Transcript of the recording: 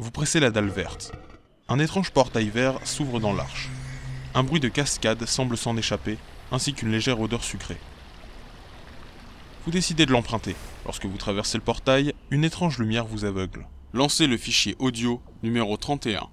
Vous pressez la dalle verte. Un étrange portail vert s'ouvre dans l'arche. Un bruit de cascade semble s'en échapper, ainsi qu'une légère odeur sucrée. Vous décidez de l'emprunter. Lorsque vous traversez le portail, une étrange lumière vous aveugle. Lancez le fichier audio numéro 31.